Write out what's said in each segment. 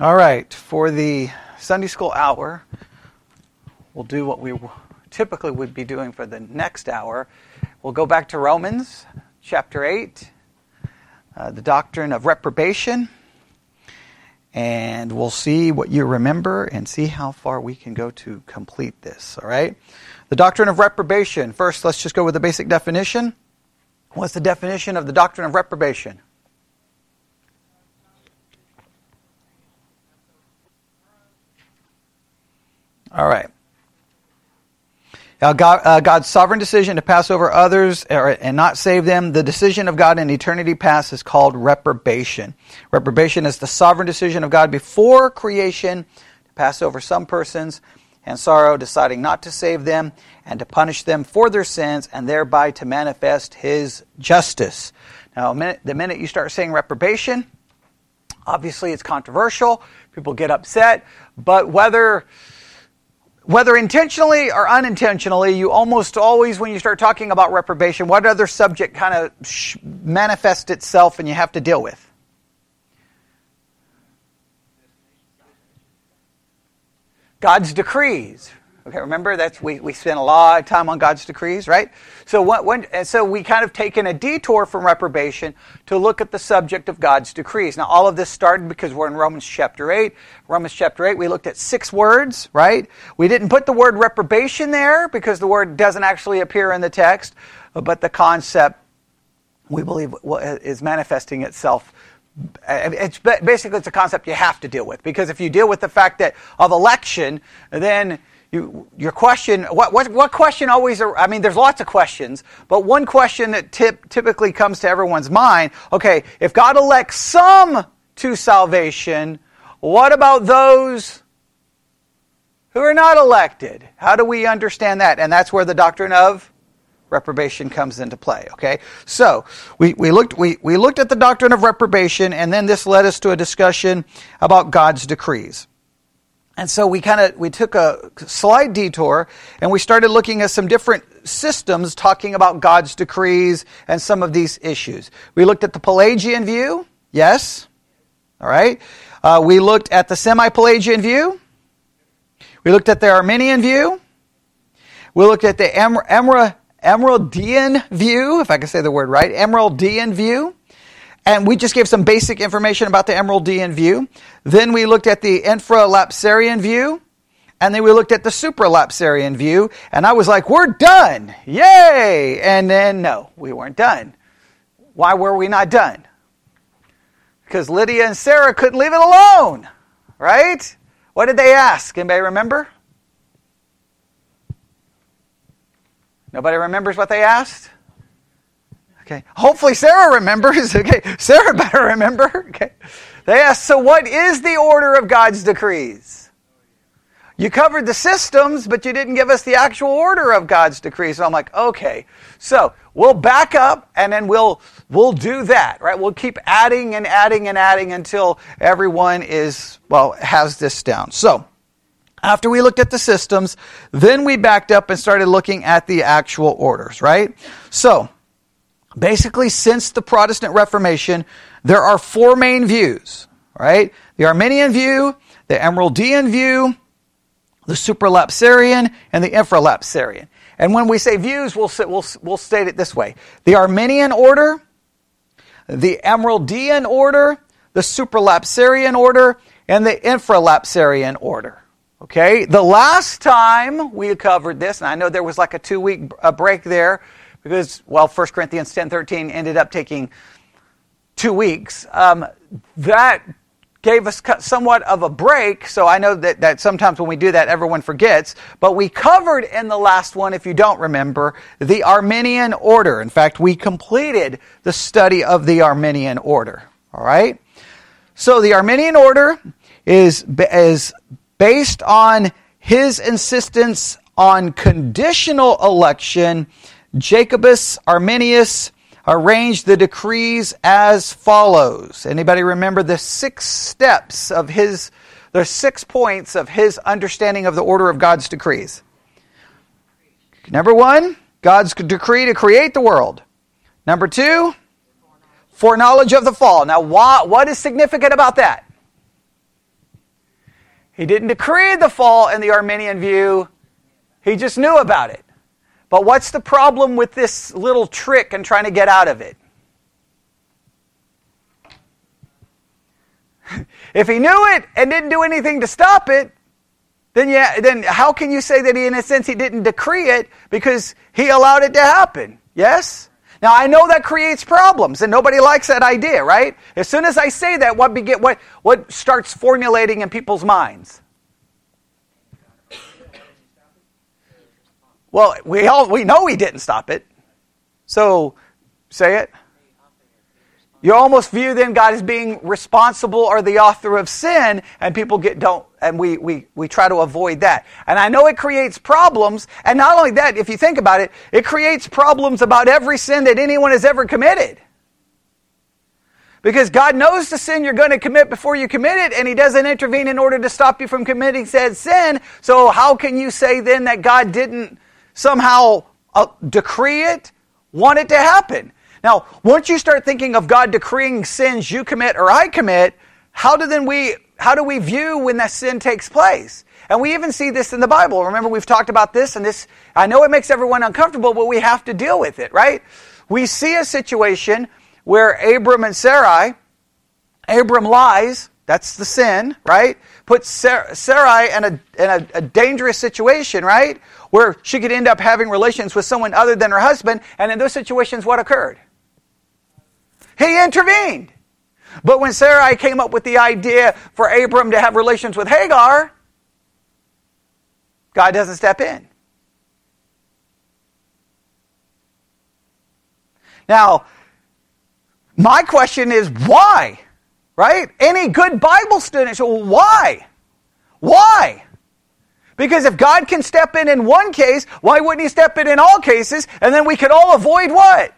All right, for the Sunday school hour, we'll do what we typically would be doing for the next hour. We'll go back to Romans chapter 8, uh, the doctrine of reprobation, and we'll see what you remember and see how far we can go to complete this. All right? The doctrine of reprobation. First, let's just go with the basic definition. What's the definition of the doctrine of reprobation? All right. Now, God, uh, God's sovereign decision to pass over others or, and not save them, the decision of God in eternity past is called reprobation. Reprobation is the sovereign decision of God before creation to pass over some persons and sorrow, deciding not to save them and to punish them for their sins and thereby to manifest his justice. Now, the minute you start saying reprobation, obviously it's controversial. People get upset. But whether whether intentionally or unintentionally, you almost always, when you start talking about reprobation, what other subject kind of sh- manifests itself and you have to deal with? God's decrees, Okay, remember that's we, we spent a lot of time on God's decrees, right? So what when and so we kind of taken a detour from reprobation to look at the subject of God's decrees. Now all of this started because we're in Romans chapter 8. Romans chapter 8, we looked at six words, right? We didn't put the word reprobation there because the word doesn't actually appear in the text, but the concept we believe is manifesting itself it's basically it's a concept you have to deal with because if you deal with the fact that of election then you, your question, what, what, what question always, I mean, there's lots of questions, but one question that tip, typically comes to everyone's mind okay, if God elects some to salvation, what about those who are not elected? How do we understand that? And that's where the doctrine of reprobation comes into play. Okay, so we, we looked we, we looked at the doctrine of reprobation, and then this led us to a discussion about God's decrees. And so we kind of we took a slight detour and we started looking at some different systems talking about God's decrees and some of these issues. We looked at the Pelagian view, yes, all right. Uh, we looked at the semi-Pelagian view. We looked at the Arminian view. We looked at the Emer- Amyraldian view, if I can say the word right, Amyraldian view. And we just gave some basic information about the Amyraldian view. Then we looked at the infralapsarian view. And then we looked at the supralapsarian view. And I was like, we're done. Yay! And then, no, we weren't done. Why were we not done? Because Lydia and Sarah couldn't leave it alone. Right? What did they ask? Anybody remember? Nobody remembers what they asked? Okay. Hopefully Sarah remembers. Okay. Sarah better remember. Okay. They asked, so what is the order of God's decrees? You covered the systems, but you didn't give us the actual order of God's decrees. So I'm like, okay. So we'll back up and then we'll we'll do that, right? We'll keep adding and adding and adding until everyone is well has this down. So after we looked at the systems, then we backed up and started looking at the actual orders, right? So Basically, since the Protestant Reformation, there are four main views, right? The Arminian view, the Amyraldian view, the supralapsarian, and the infralapsarian. And when we say views, we'll, we'll, we'll state it this way. The Arminian order, the Amyraldian order, the supralapsarian order, and the infralapsarian order. Okay? The last time we covered this, and I know there was like a two week break there because, well, 1 Corinthians 10.13 ended up taking two weeks. Um, that gave us somewhat of a break, so I know that, that sometimes when we do that, everyone forgets. But we covered in the last one, if you don't remember, the Arminian order. In fact, we completed the study of the Arminian order. All right? So the Arminian order is, is based on his insistence on conditional election Jacobus Arminius arranged the decrees as follows. Anybody remember the six steps of his, the six points of his understanding of the order of God's decrees? Number one, God's decree to create the world. Number two, foreknowledge of the fall. Now, what is significant about that? He didn't decree the fall in the Arminian view, he just knew about it. But what's the problem with this little trick and trying to get out of it? if he knew it and didn't do anything to stop it, then yeah, then how can you say that he, in a sense, he didn't decree it because he allowed it to happen? Yes? Now I know that creates problems, and nobody likes that idea, right? As soon as I say that, what begin, what what starts formulating in people's minds? Well, we all we know he didn't stop it. So say it. You almost view then God as being responsible or the author of sin, and people get don't and we, we, we try to avoid that. And I know it creates problems, and not only that, if you think about it, it creates problems about every sin that anyone has ever committed. Because God knows the sin you're going to commit before you commit it, and He doesn't intervene in order to stop you from committing said sin. So, how can you say then that God didn't somehow uh, decree it, want it to happen? Now, once you start thinking of God decreeing sins you commit or I commit, how do then we how do we view when that sin takes place? And we even see this in the Bible. Remember, we've talked about this, and this, I know it makes everyone uncomfortable, but we have to deal with it, right? We see a situation where Abram and Sarai, Abram lies, that's the sin, right? Put Sarai in, a, in a, a dangerous situation, right? Where she could end up having relations with someone other than her husband, and in those situations, what occurred? He intervened. But when Sarai came up with the idea for Abram to have relations with Hagar, God doesn't step in. Now, my question is why? Right? Any good Bible student says, well, why? Why? Because if God can step in in one case, why wouldn't He step in in all cases? And then we could all avoid what?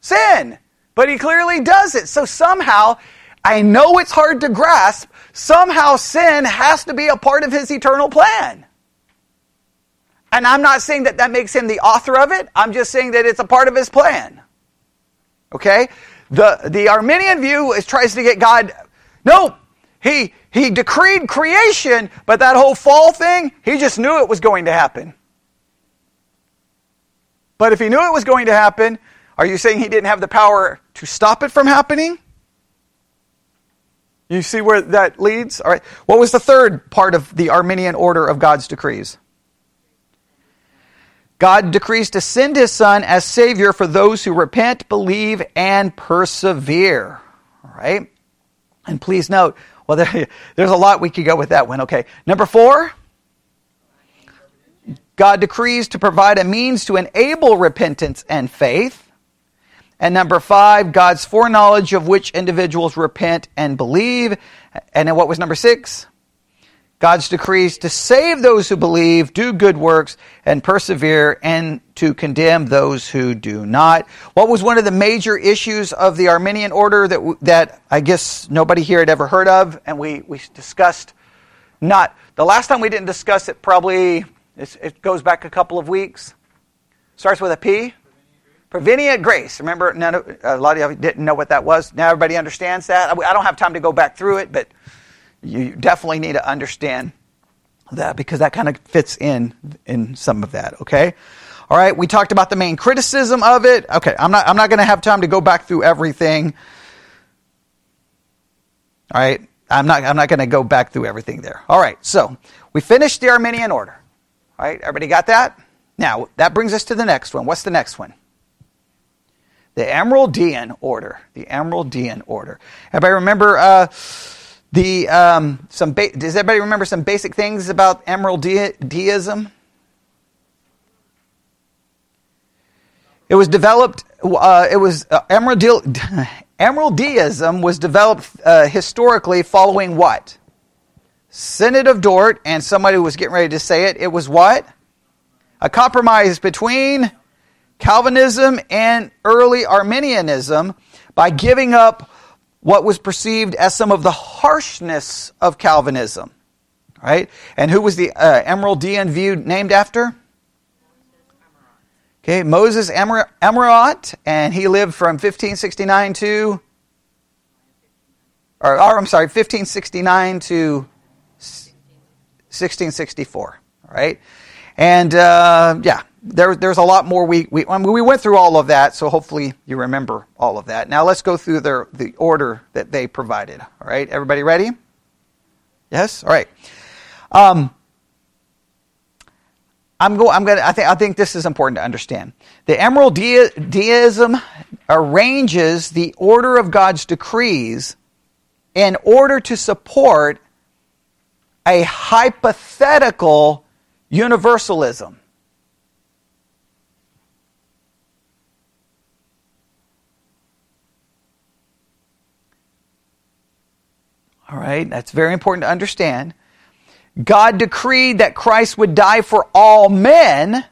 Sin. But he clearly does it. So somehow, I know it's hard to grasp, somehow sin has to be a part of his eternal plan. And I'm not saying that that makes him the author of it. I'm just saying that it's a part of his plan. Okay? The, the Arminian view is tries to get God, no, he, he decreed creation, but that whole fall thing, he just knew it was going to happen. But if he knew it was going to happen, are you saying he didn't have the power to stop it from happening? You see where that leads? All right. What was the third part of the Arminian order of God's decrees? God decrees to send his son as savior for those who repent, believe, and persevere. All right. And please note, well, there, there's a lot we could go with that one. Okay. Number four, God decrees to provide a means to enable repentance and faith. And number five, God's foreknowledge of which individuals repent and believe. And then what was number six? God's decrees to save those who believe, do good works, and persevere, and to condemn those who do not. What was one of the major issues of the Arminian order that, that I guess nobody here had ever heard of? And we, we discussed not, the last time we didn't discuss it probably, it goes back a couple of weeks. Starts with a P. Prevenient grace. Remember, none of, a lot of you didn't know what that was. Now everybody understands that. I don't have time to go back through it, but you definitely need to understand that because that kind of fits in in some of that. Okay. All right. We talked about the main criticism of it. Okay. I'm not. I'm not going to have time to go back through everything. All right. I'm not. I'm not going to go back through everything there. All right. So we finished the Arminian order. All right. Everybody got that? Now that brings us to the next one. What's the next one? the Amyraldian order. The Amyraldian order. Everybody remember uh, the um, some? Ba- does everybody remember some basic things about Amyraldism? It was developed. Uh, it was uh, Amyraldianism was developed uh, historically following what? Synod of Dort, and somebody was getting ready to say it. It was what? A compromise between Calvinism and early Arminianism by giving up what was perceived as some of the harshness of Calvinism. Right? And who was the uh, Amyraldian view named after? Okay, Moses Amyraut, and he lived from 1569 to, or, or I'm sorry, 1569 to 1664. All right. And uh, yeah, there, there's a lot more. We, we, I mean, we went through all of that, so hopefully you remember all of that. Now let's go through their, the order that they provided. All right, everybody ready? Yes? All right. Um, I'm go, I'm going I think I think this is important to understand. The Amyraldism arranges the order of God's decrees in order to support a hypothetical universalism. All right, that's very important to understand. God decreed that Christ would die for all men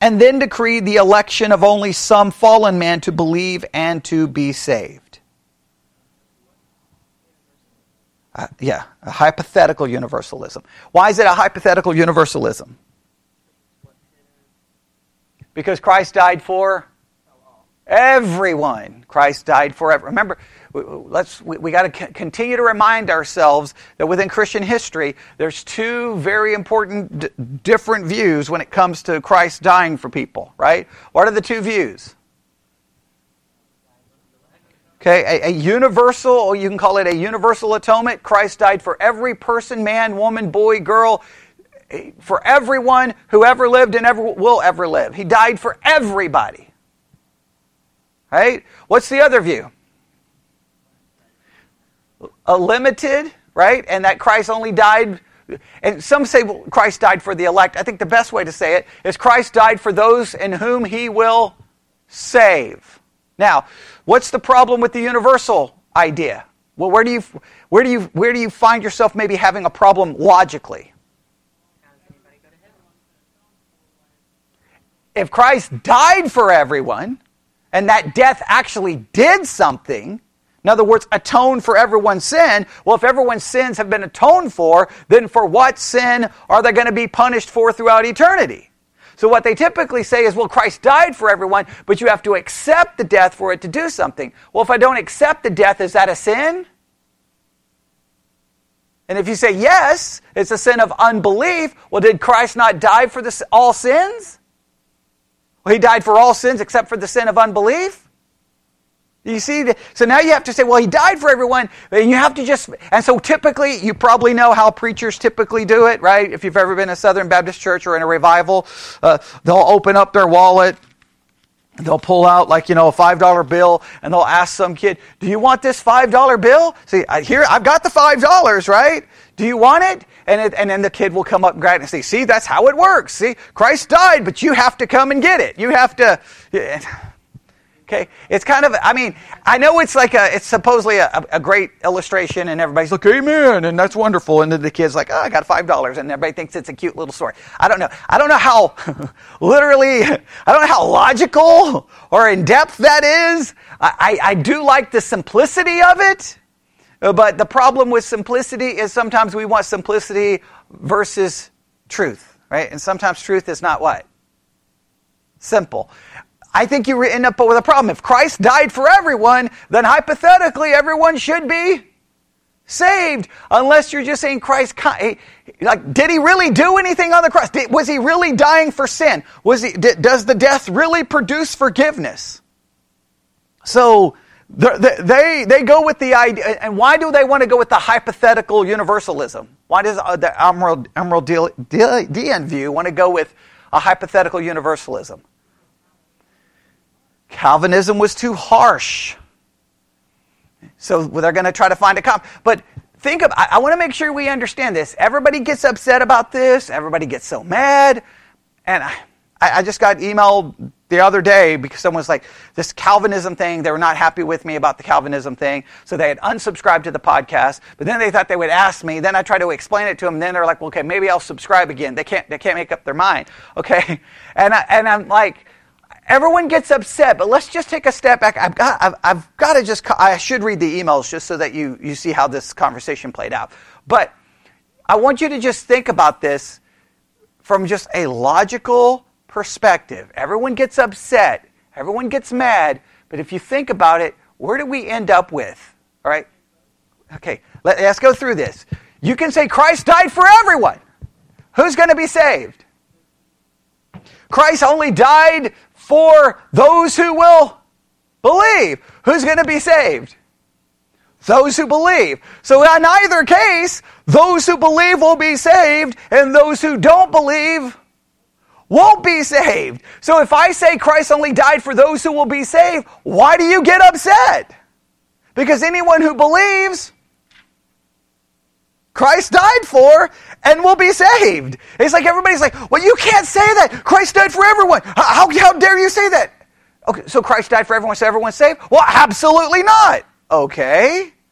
and then decreed the election of only some fallen man to believe and to be saved. Uh, yeah, a hypothetical universalism. Why is it a hypothetical universalism? Because Christ died for everyone. Christ died for everyone. Remember, let's we, we got to c- continue to remind ourselves that within Christian history, there's two very important d- different views when it comes to Christ dying for people. Right? What are the two views? Okay, a, a, universal, or you can call it a universal atonement. Christ died for every person, man, woman, boy, girl, eh, for everyone who ever lived and ever will ever live. He died for everybody. Right? What's the other view? a limited, right? And that Christ only died. And some say well, Christ died for the elect. I think the best way to say it is Christ died for those in whom he will save. Now, what's the problem with the universal idea? Well, where do you where do you where do you find yourself maybe having a problem logically? If Christ died for everyone and that death actually did something, in other words, atone for everyone's sin. Well, if everyone's sins have been atoned for, then for what sin are they going to be punished for throughout eternity? So what they typically say is, well, Christ died for everyone, but you have to accept the death for it to do something. Well, if I don't accept the death, is that a sin? And if you say yes, it's a sin of unbelief, well, did Christ not die for all sins? Well, he died for all sins except for the sin of unbelief. You see, so now you have to say, well, he died for everyone, and you have to just, and so typically, you probably know how preachers typically do it, right? If you've ever been in a Southern Baptist church or in a revival, uh, they'll open up their wallet, they'll pull out like, you know, a $5 bill, and they'll ask some kid, do you want this $5 bill? See, I, here, I've got the $5, right? Do you want it? And, it, and then the kid will come up and grab it and say, see, that's how it works. See, Christ died, but you have to come and get it. You have to. Okay, it's kind of. I mean, I know it's like a. It's supposedly a, a great illustration, and everybody's like, "Amen," and that's wonderful. And then the kid's like, "Oh, I got five dollars," and everybody thinks it's a cute little story. I don't know. I don't know how literally. I don't know how logical or in depth that is. I, I, I do like the simplicity of it, but the problem with simplicity is sometimes we want simplicity versus truth, right? And sometimes truth is not what simple. I think you end up with a problem. If Christ died for everyone, then hypothetically everyone should be saved, unless you're just saying Christ. Like, did he really do anything on the cross? Did, was he really dying for sin? Was he? Did, does the death really produce forgiveness? So they they go with the idea, and why do they want to go with the hypothetical universalism? Why does uh, the Emerald Emerald Amyraldian view want to go with a hypothetical universalism? Calvinism was too harsh. So they're going to try to find a comp. But think of, I, I want to make sure we understand this. Everybody gets upset about this. Everybody gets so mad. And I, I just got emailed the other day because someone was like, this Calvinism thing, they were not happy with me about the Calvinism thing. So they had unsubscribed to the podcast, but then they thought they would ask me. Then I tried to explain it to them. Then they're like, well, okay, maybe I'll subscribe again. They can't, they can't make up their mind. Okay. And, I, and I'm like, Everyone gets upset, but let's just take a step back. I've got, I've, I've got to just, I should read the emails just so that you, you see how this conversation played out. But I want you to just think about this from just a logical perspective. Everyone gets upset, everyone gets mad, but if you think about it, where do we end up with? All right? Okay, let, us go through this. You can say Christ died for everyone. who's going to be saved? Christ only died for those who will believe. Who's going to be saved? Those who believe. So in either case, those who believe will be saved, and those who don't believe won't be saved. So if I say Christ only died for those who will be saved, why do you get upset? Because anyone who believes Christ died for and will be saved. It's like everybody's like, well, you can't say that. Christ died for everyone. How, how dare you say that? Okay, so Christ died for everyone, so everyone's saved? Well, absolutely not. Okay.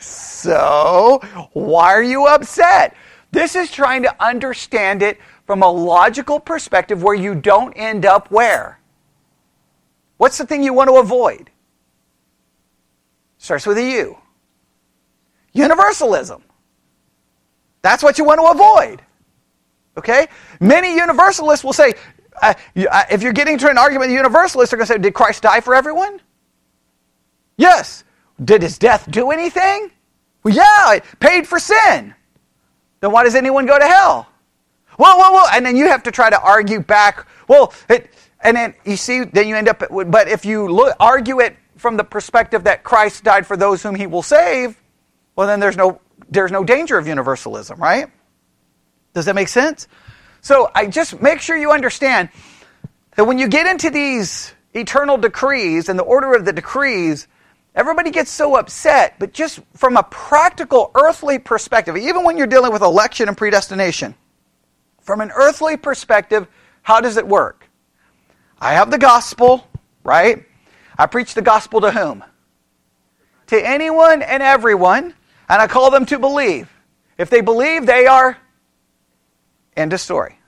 So, why are you upset? This is trying to understand it from a logical perspective where you don't end up where? What's the thing you want to avoid? Starts with a U. Universalism. That's what you want to avoid. Okay? Many universalists will say, uh, uh if you're getting to an argument with universalists, they're going to say, Did Christ die for everyone? Yes. Did his death do anything? Well, yeah, it paid for sin. Then why does anyone go to hell? Well, well, well. And then you have to try to argue back. Well, it, and then you see, then you end up, but if you look, argue it from the perspective that Christ died for those whom he will save, well, then there's no, there's no danger of universalism, right? Does that make sense? So I just make sure you understand that when you get into these eternal decrees and the order of the decrees, Everybody gets so upset, but just from a practical earthly perspective, even when you're dealing with election and predestination, from an earthly perspective, how does it work? I have the gospel, right? I preach the gospel to whom? To anyone and everyone, and I call them to believe. If they believe, they are end of story.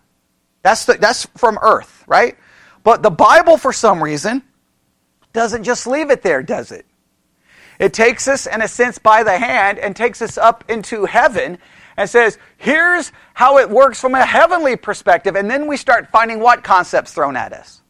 That's, the, that's from earth, right? But the Bible, for some reason, doesn't just leave it there, does it? It takes us, in a sense, by the hand and takes us up into heaven and says, here's how it works from a heavenly perspective. And then we start finding what concepts thrown at us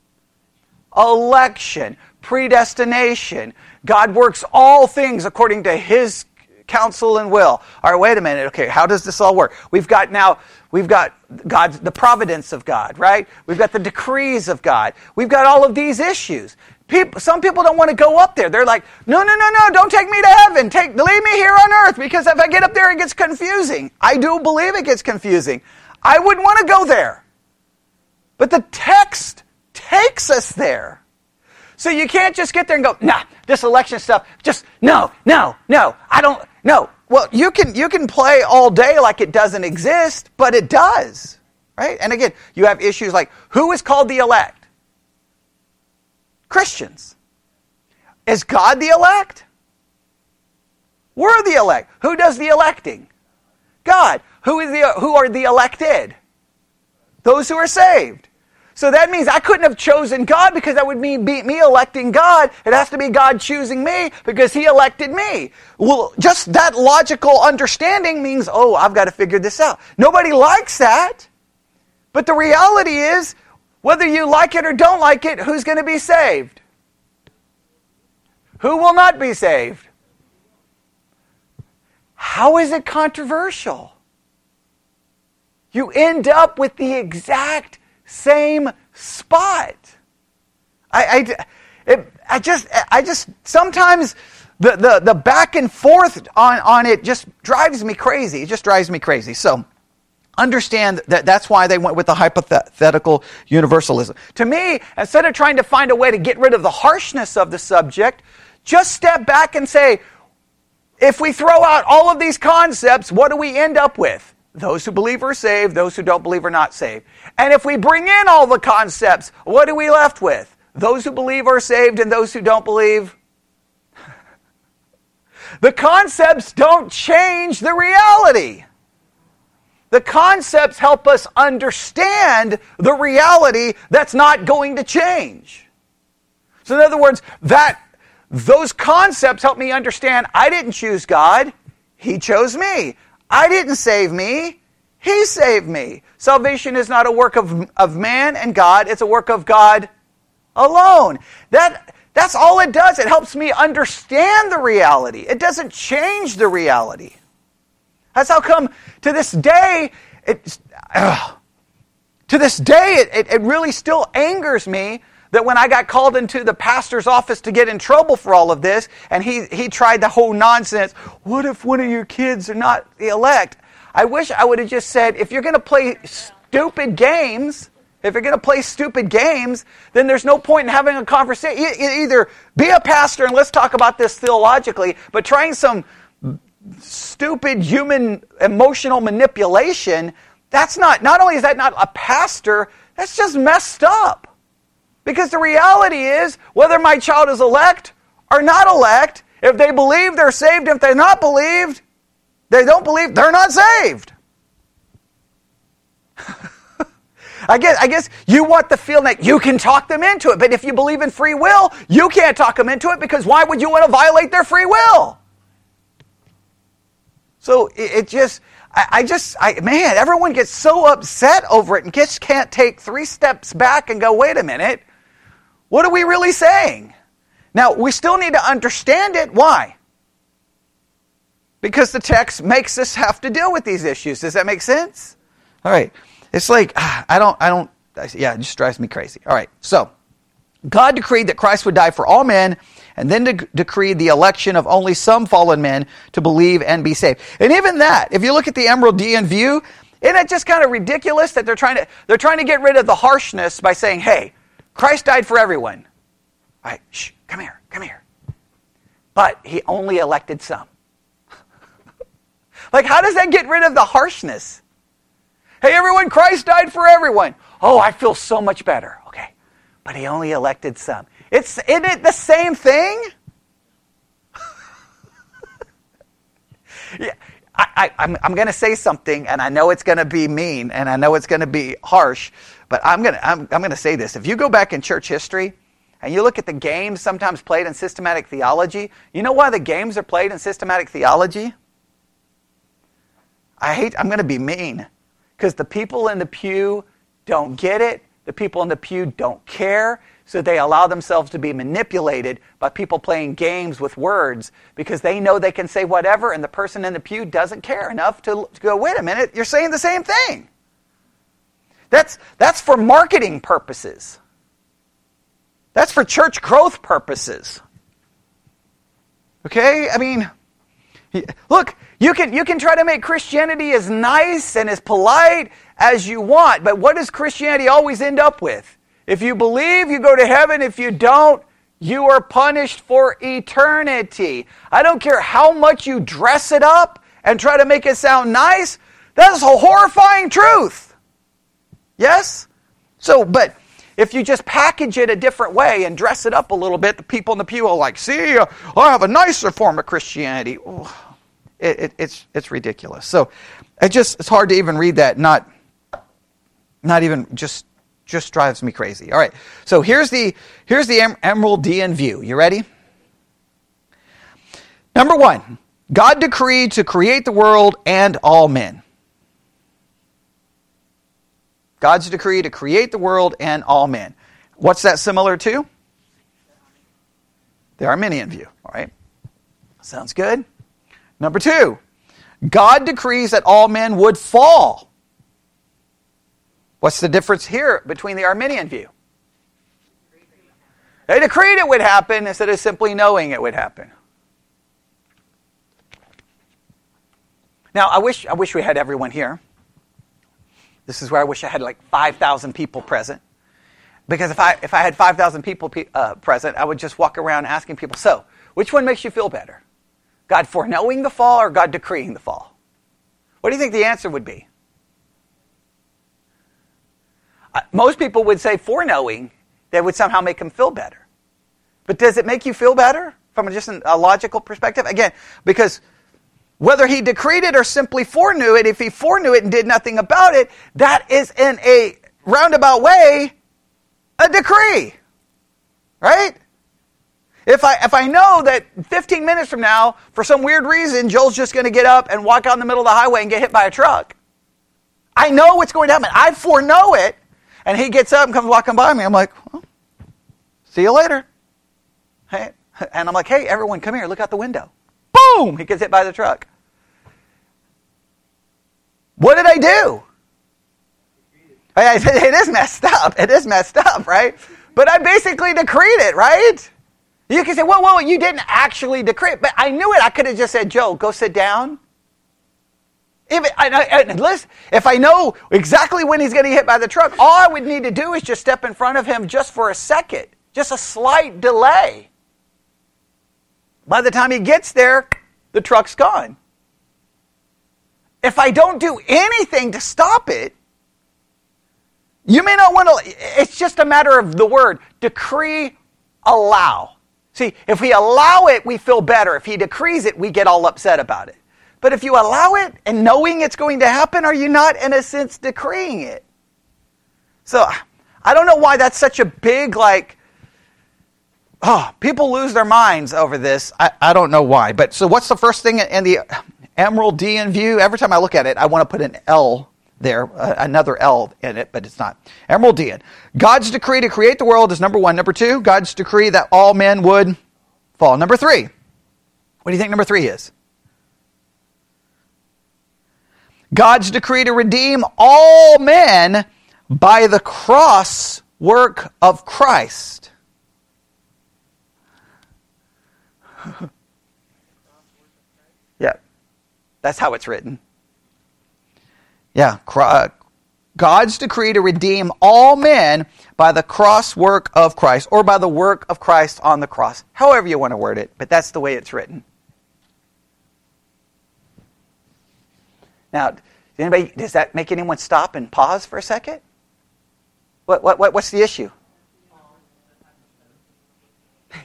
election, predestination. God works all things according to his counsel and will. All right, wait a minute. Okay, how does this all work? We've got now, we've got God's, the providence of God, right? We've got the decrees of God. We've got all of these issues. People, some people don't want to go up there. They're like, no, no, no, no, don't take me to heaven. Take, leave me here on earth because if I get up there, it gets confusing. I do believe it gets confusing. I wouldn't want to go there. But the text takes us there. So you can't just get there and go, nah, this election stuff, just no, no, no, I don't, no. Well, you can, you can play all day like it doesn't exist, but it does, right? And again, you have issues like who is called the elect? Christians. Is God the elect? We're the elect. Who does the electing? God. Who, is the, who are the elected? Those who are saved. So that means I couldn't have chosen God because that would mean be me electing God. It has to be God choosing me because He elected me. Well, just that logical understanding means, oh, I've got to figure this out. Nobody likes that. But the reality is, whether you like it or don't like it, who's going to be saved? Who will not be saved? How is it controversial? You end up with the exact same spot. I, I, it, I just, I just sometimes the, the, the back and forth on, on it just drives me crazy. It just drives me crazy. So, understand that that's why they went with the hypothetical universalism. To me, instead of trying to find a way to get rid of the harshness of the subject, just step back and say, if we throw out all of these concepts, what do we end up with? Those who believe are saved, those who don't believe are not saved. And if we bring in all the concepts, what are we left with? Those who believe are saved and those who don't believe. the concepts don't change the reality. The concepts help us understand the reality that's not going to change. So, in other words, that those concepts help me understand I didn't choose God, He chose me. I didn't save me, He saved me. Salvation is not a work of, of man and God, it's a work of God alone. That, that's all it does. It helps me understand the reality, it doesn't change the reality. That's how come to this day, it, to this day, it, it, it really still angers me that when I got called into the pastor's office to get in trouble for all of this, and he, he tried the whole nonsense, what if one of your kids are not the elect? I wish I would have just said, if you're going to play stupid games, if you're going to play stupid games, then there's no point in having a conversation. Either be a pastor and let's talk about this theologically, but trying some stupid human emotional manipulation, that's not, not only is that not a pastor, that's just messed up. Because the reality is, whether my child is elect or not elect, if they believe, they're saved. If they're not believed, they don't believe, they're not saved. I guess, I guess you want the feeling that you can talk them into it, but if you believe in free will, you can't talk them into it because why would you want to violate their free will? So it, it just, I, I, just, I, man, everyone gets so upset over it and just can't take three steps back and go, wait a minute, what are we really saying? Now, we still need to understand it. Why? Because the text makes us have to deal with these issues. Does that make sense? All right. It's like, ah, I don't, I don't, I, yeah, it just drives me crazy. All right, so God decreed that Christ would die for all men and then de- decreed the election of only some fallen men to believe and be saved. And even that, if you look at the Amyraldian view, isn't it just kind of ridiculous that they're trying to, they're trying to get rid of the harshness by saying, hey, Christ died for everyone. All right, shh, come here, come here. But he only elected some. like, how does that get rid of the harshness? Hey, everyone, Christ died for everyone. Oh, I feel so much better. Okay. But he only elected some. It's, isn't it the same thing? yeah. I, am I'm, I'm going to say something, and I know it's going to be mean, and I know it's going to be harsh, but I'm going to I'm, I'm going to say this. If you go back in church history and you look at the games sometimes played in systematic theology, you know why the games are played in systematic theology? I hate. I'm going to be mean. Because the people in the pew don't get it, the people in the pew don't care, so they allow themselves to be manipulated by people playing games with words because they know they can say whatever, and the person in the pew doesn't care enough to, to go, wait a minute, you're saying the same thing. That's, that's for marketing purposes. That's for church growth purposes. Okay? I mean, look, you can, you can try to make Christianity as nice and as polite as you want, but what does Christianity always end up with? If you believe, you go to heaven. If you don't, you are punished for eternity. I don't care how much you dress it up and try to make it sound nice. That's a horrifying truth. Yes? So, but if you just package it a different way and dress it up a little bit, the people in the pew are like, see, I have a nicer form of Christianity. It, it, it's, it's ridiculous. So it just, it's hard to even read that, not, not even just, just drives me crazy. All right. So here's the, here's the Amyraldian view. You ready? Number one, God decreed to create the world and all men. God's decree to create the world and all men. What's that similar to? The Arminian view. All right. Sounds good. Number two, God decrees that all men would fall. What's the difference here between the Arminian view? They decreed it would happen instead of simply knowing it would happen. Now, I wish, I wish we had everyone here. This is where I wish I had like 5,000 people present. Because if I, if I had 5,000 people uh, present, I would just walk around asking people, so, which one makes you feel better? God foreknowing the fall or God decreeing the fall? What do you think the answer would be? Uh, most people would say foreknowing that would somehow make them feel better. But does it make you feel better from just a logical perspective? Again, because whether he decreed it or simply foreknew it, if he foreknew it and did nothing about it, that is in a roundabout way a decree. Right? If I, if I know that 15 minutes from now, for some weird reason, Joel's just going to get up and walk out in the middle of the highway and get hit by a truck, I know what's going to happen. I foreknow it. And he gets up and comes walking by me. I'm like, well, see you later. Hey. And I'm like, hey, everyone, come here. Look out the window. Boom! He gets hit by the truck. What did I do? Oh, it is messed up. It is messed up, right? But I basically decreed it, right? You can say, well, well, you didn't actually decree it. But I knew it. I could have just said, Joe, go sit down. If, I, listen, if I know exactly when he's getting hit by the truck, all I would need to do is just step in front of him just for a second, just a slight delay. By the time he gets there, the truck's gone. If I don't do anything to stop it, you may not want to, it's just a matter of the word decree, allow. See, if we allow it, we feel better. If he decrees it, we get all upset about it. But if you allow it and knowing it's going to happen, are you not, in a sense, decreeing it? So I don't know why that's such a big, like, oh, people lose their minds over this. I, I don't know why. But so what's the first thing in the Amyraldian view? Every time I look at it, I want to put an L there, uh, another L in it, but it's not. Emeraldian. God's decree to create the world is number one. Number two, God's decree that all men would fall. Number three. What do you think number three is? God's decree to redeem all men by the cross work of Christ. yeah, that's how it's written. Yeah, uh, God's decree to redeem all men by the cross work of Christ, or by the work of Christ on the cross. However you want to word it, but that's the way it's written. Now, anybody, does that make anyone stop and pause for a second? What, what, what, what's the issue?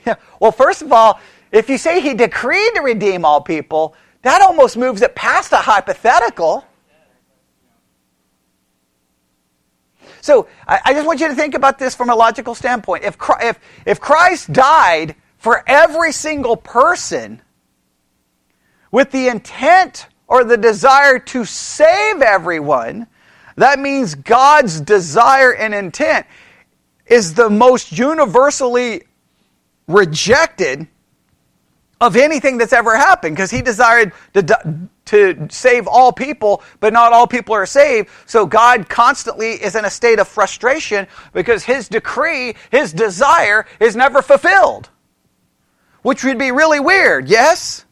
Well, first of all, if you say he decreed to redeem all people, that almost moves it past a hypothetical. So I, I, just want you to think about this from a logical standpoint. If, if, if Christ died for every single person with the intent or the desire to save everyone, that means God's desire and intent is the most universally rejected of anything that's ever happened because he desired to, to save all people, but not all people are saved. So God constantly is in a state of frustration because his decree, his desire is never fulfilled. Which would be really weird, yes?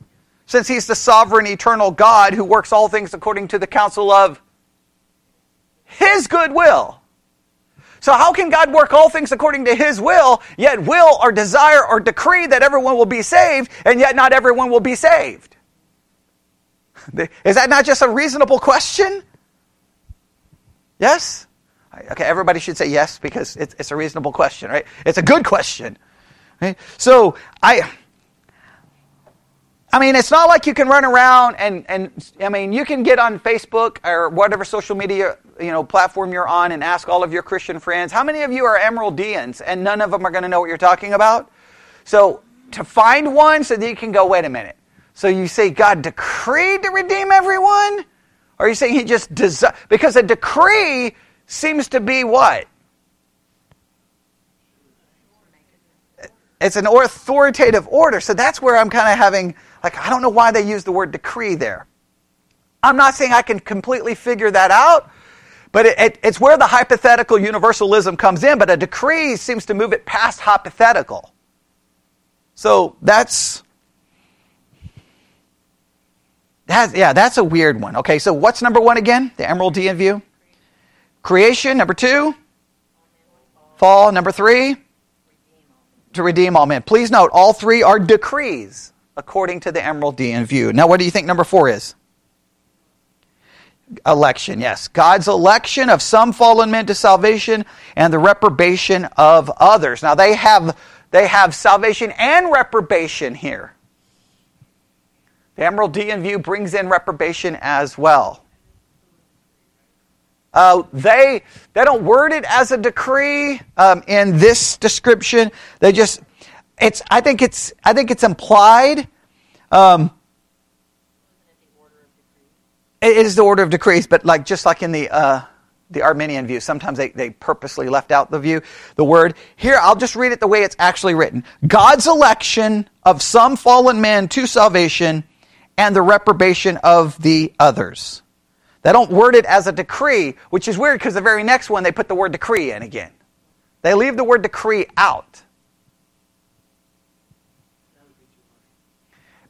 Since he's the sovereign, eternal God who works all things according to the counsel of his good will. So, how can God work all things according to his will, yet will or desire or decree that everyone will be saved, and yet not everyone will be saved? Is that not just a reasonable question? Yes? Okay, everybody should say yes because it's, it's a reasonable question, right? It's a good question. Right? So, I. I mean, it's not like you can run around and, and I mean, you can get on Facebook or whatever social media you know platform you're on and ask all of your Christian friends, how many of you are Amyraldians? And none of them are going to know what you're talking about. So to find one so that you can go, wait a minute. So you say God decreed to redeem everyone? Or are you saying he just desi- because a decree seems to be what? It's an authoritative order. So that's where I'm kind of having like, I don't know why they use the word decree there. I'm not saying I can completely figure that out, but it, it, it's where the hypothetical universalism comes in, but a decree seems to move it past hypothetical. So that's. That's, yeah, that's a weird one. Okay, so what's number one again? The Emerald Amyraldian view? Creation, number two. Fall, number three. To redeem all men. Please note, all three are decrees according to the Emerald Amyraldian view. Now, what do you think number four is? Election, yes. God's election of some fallen men to salvation and the reprobation of others. Now, they have, they have salvation and reprobation here. The Emerald Amyraldian view brings in reprobation as well. Uh, they they don't word it as a decree um, in this description. They just it's I think it's I think it's implied. Um, it is the order of decrees, but like just like in the uh, the Arminian view, sometimes they, they purposely left out the view, the word. Here, I'll just read it the way it's actually written. God's election of some fallen men to salvation and the reprobation of the others. They don't word it as a decree, which is weird because the very next one they put the word decree in again. They leave the word decree out.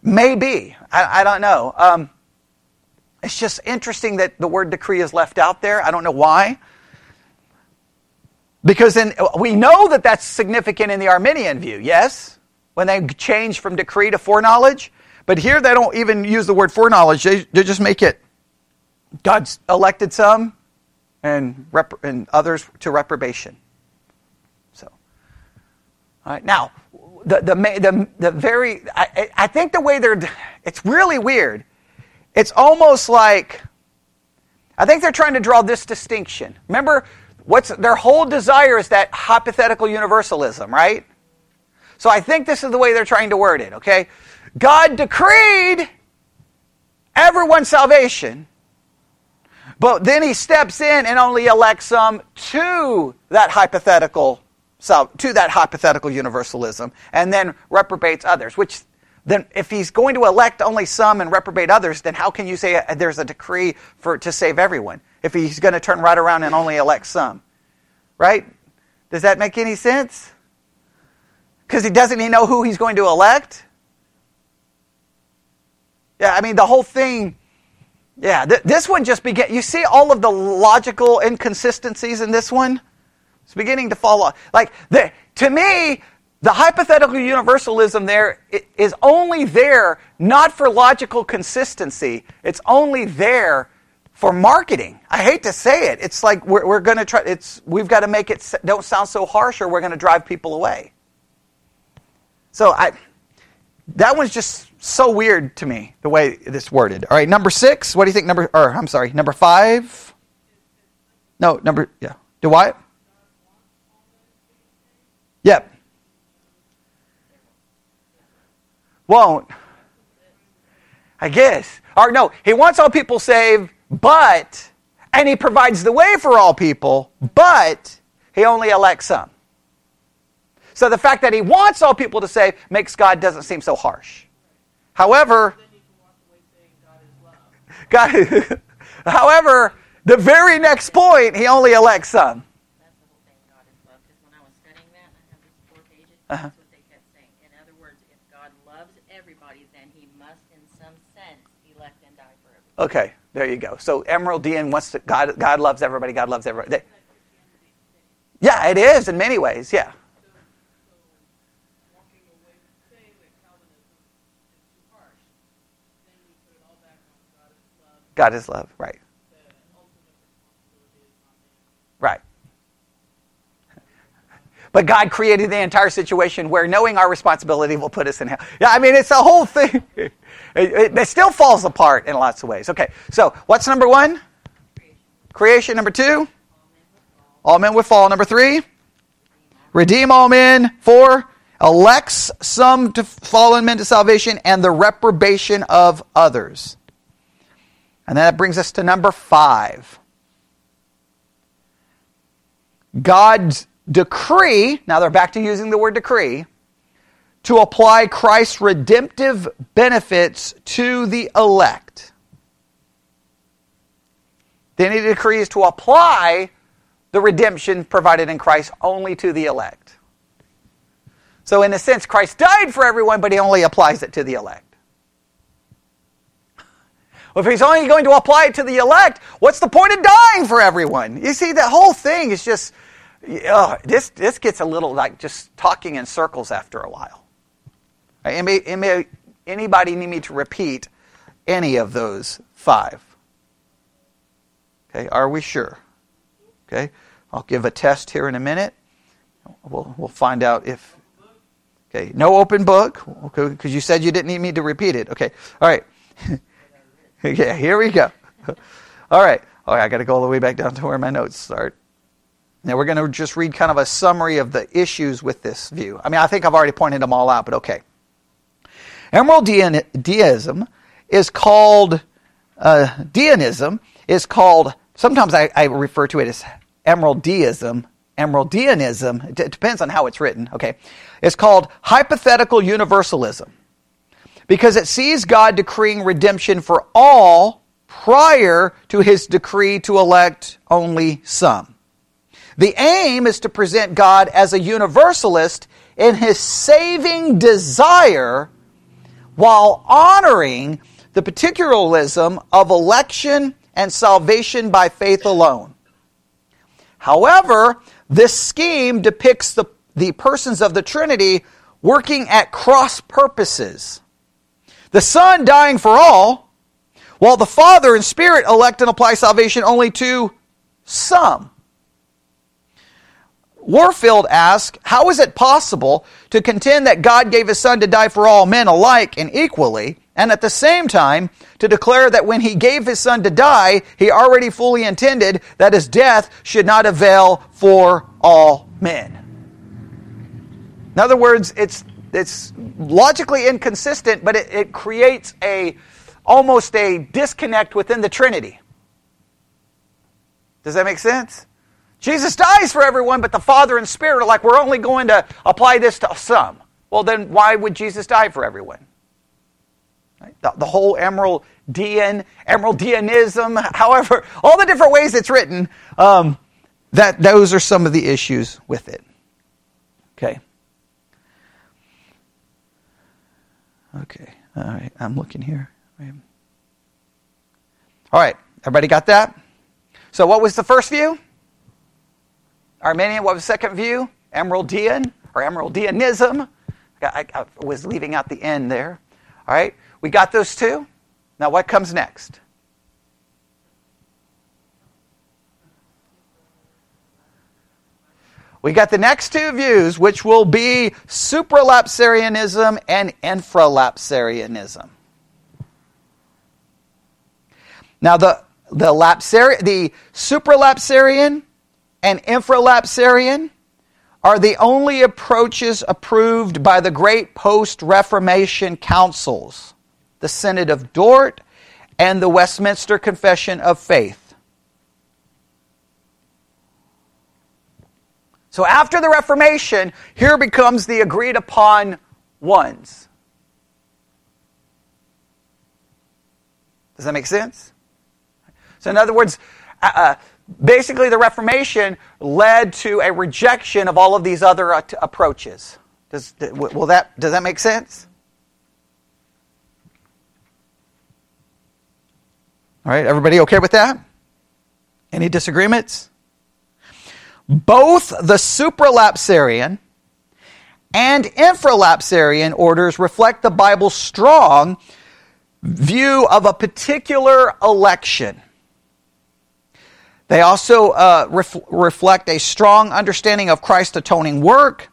Maybe. I, I don't know. Um, it's just interesting that the word decree is left out there. I don't know why. Because we know that that's significant in the Arminian view, yes? When they change from decree to foreknowledge. But here they don't even use the word foreknowledge, they, they just make it God's elected some and, rep- and others to reprobation. So, all right. Now, the, the, the, the very, I, I think the way they're, it's really weird. It's almost like, I think they're trying to draw this distinction. Remember, what's their whole desire is that hypothetical universalism, right? So I think this is the way they're trying to word it, okay? God decreed everyone's salvation, but then he steps in and only elects um, some to that hypothetical to that hypothetical universalism and then reprobates others, which then if he's going to elect only some and reprobate others, then how can you say uh, there's a decree for to save everyone if he's going to turn right around and only elect some? Right? Does that make any sense? Because he doesn't he know who he's going to elect? Yeah, I mean the whole thing. Yeah, th- this one just began. You see all of the logical inconsistencies in this one. It's beginning to fall off. Like the, to me, the hypothetical universalism there is only there not for logical consistency. It's only there for marketing. I hate to say it. It's like we're, we're going to try. It's we've got to make it don't sound so harsh, or we're going to drive people away. So I, that one's just so weird to me, the way this worded. All right, number six. What do you think? Number, or I'm sorry, number five. No, number yeah. Dwight. Yep. Won't. I guess. Or no, he wants all people saved, but, and he provides the way for all people, but he only elects some. So the fact that he wants all people to save makes God doesn't seem so harsh. However, God, however, the very next point, he only elects some. Uh-huh. That's what they kept saying. In other words, if God loves everybody, then he must, in some sense, elect and die for everybody. Okay, there you go. So Amyraldian wants to, God, God loves everybody, God loves everybody. They, yeah, it is in many ways, yeah. God is love, right. Right. But God created the entire situation where knowing our responsibility will put us in hell. Yeah, I mean, it's a whole thing. It, it, it still falls apart in lots of ways. Okay, so what's number one? Creation. Creation. Number two? All men would fall. Number three? Redeem all men. Four? Elects some to fallen men to salvation and the reprobation of others. And that brings us to number five. God's decree, now they're back to using the word decree, to apply Christ's redemptive benefits to the elect. Then he decrees to apply the redemption provided in Christ only to the elect. So, in a sense, Christ died for everyone, but he only applies it to the elect. Well, if he's only going to apply it to the elect, what's the point of dying for everyone? You see, the whole thing is just, uh, this, this gets a little like just talking in circles after a while. Right? Anybody need me to repeat any of those five? Okay, are we sure? Okay, I'll give a test here in a minute. We'll, we'll find out if. Okay, no open book, okay, because you said you didn't need me to repeat it. Okay, all right. yeah, here we go. All right. All right, I got to go all the way back down to where my notes start. Now we're going to just read kind of a summary of the issues with this view. I mean, I think I've already pointed them all out, but okay. Amyraldism is called uh, deism is called. Sometimes I, I, refer to it as Amyraldism. Emerald Amyraldianism. It depends on how it's written. Okay, it's called hypothetical universalism because it sees God decreeing redemption for all prior to his decree to elect only some. The aim is to present God as a universalist in his saving desire while honoring the particularism of election and salvation by faith alone. However, this scheme depicts the, the persons of the Trinity working at cross purposes. The Son dying for all, while the Father and Spirit elect and apply salvation only to some. Warfield asks, How is it possible to contend that God gave his Son to die for all men alike and equally, and at the same time to declare that when he gave his Son to die, he already fully intended that his death should not avail for all men? In other words, it's, it's logically inconsistent, but it, it creates a almost a disconnect within the Trinity. Does that make sense? Jesus dies for everyone, but the Father and Spirit are like, we're only going to apply this to some. Well, then why would Jesus die for everyone? Right? The, the, whole emerald Dean, Amyraldianism, however, all the different ways it's written, um, that those are some of the issues with it. Okay. Okay. All right. I'm looking here. All right. Everybody got that? So, what was the first view? Arminian, what was second view? Amyraldian or Amyraldianism. I, I was leaving out the end there. All right, we got those two. Now, what comes next? We got the next two views, which will be supralapsarianism and infralapsarianism. Now, the the, lapsari- the supralapsarian and infralapsarian are the only approaches approved by the great post Reformation councils, the Synod of Dort and the Westminster Confession of Faith. So after the Reformation, here becomes the agreed upon ones. Does that make sense? So, in other words, uh, uh basically the Reformation led to a rejection of all of these other approaches. Does, will that, does that make sense? All right, everybody okay with that? Any disagreements? Both the supralapsarian and infralapsarian orders reflect the Bible's strong view of a particular election. They also uh, ref- reflect a strong understanding of Christ's atoning work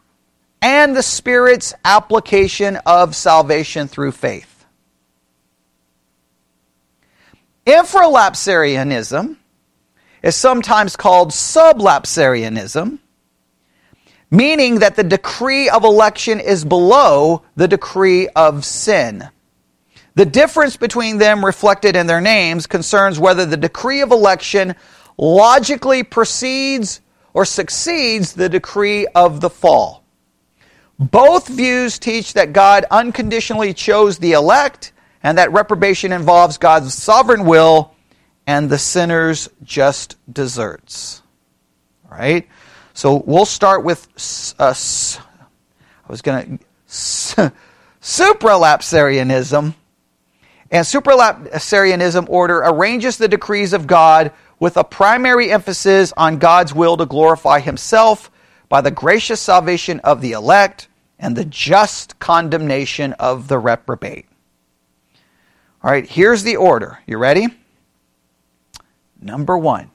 and the Spirit's application of salvation through faith. Infralapsarianism is sometimes called sublapsarianism, meaning that the decree of election is below the decree of sin. The difference between them reflected in their names concerns whether the decree of election logically precedes or succeeds the decree of the fall. Both views teach that God unconditionally chose the elect and that reprobation involves God's sovereign will and the sinner's just deserts. All right? So we'll start with uh, I was going to supralapsarianism. And supralapsarianism order arranges the decrees of God with a primary emphasis on God's will to glorify himself by the gracious salvation of the elect and the just condemnation of the reprobate. All right, here's the order. You ready? Number 1.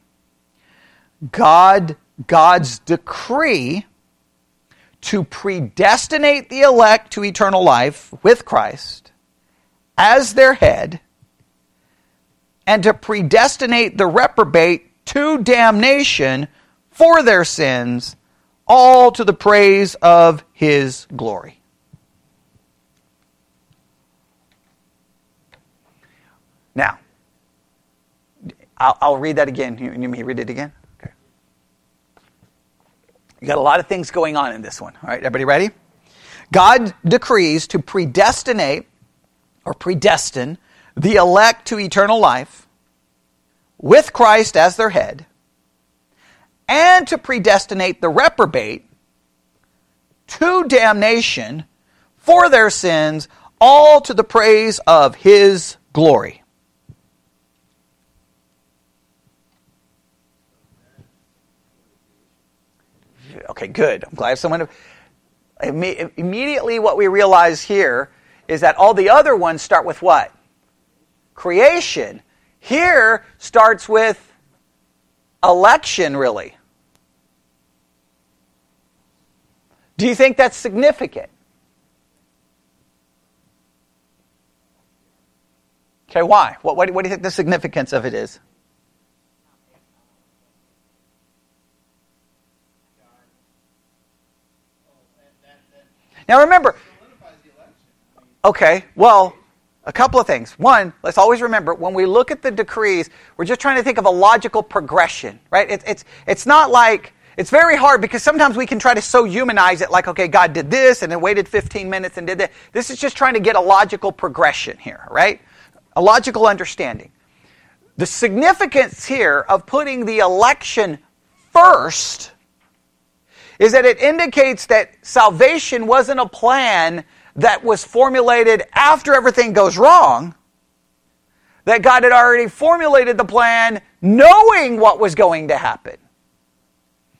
God God's decree to predestinate the elect to eternal life with Christ as their head and to predestinate the reprobate to damnation for their sins, all to the praise of his glory. Now, I'll, I'll read that again. You, you me read it again? Okay. You got a lot of things going on in this one. All right, everybody ready? God decrees to predestinate or predestine the elect to eternal life with Christ as their head, and to predestinate the reprobate to damnation for their sins, all to the praise of his glory. Okay, good. I'm glad someone. Immediately, what we realize here is that all the other ones start with what? Creation. Here starts with election, really. Do you think that's significant? Okay, why? What, what, what do you think the significance of it is? Now remember, okay, well, a couple of things. One, let's always remember when we look at the decrees, we're just trying to think of a logical progression, right? It's, it's, it's not like, it's very hard because sometimes we can try to so humanize it like, okay, God did this and then waited 15 minutes and did that. This is just trying to get a logical progression here, right? A logical understanding. The significance here of putting the election first is that it indicates that salvation wasn't a plan that was formulated after everything goes wrong, that God had already formulated the plan knowing what was going to happen.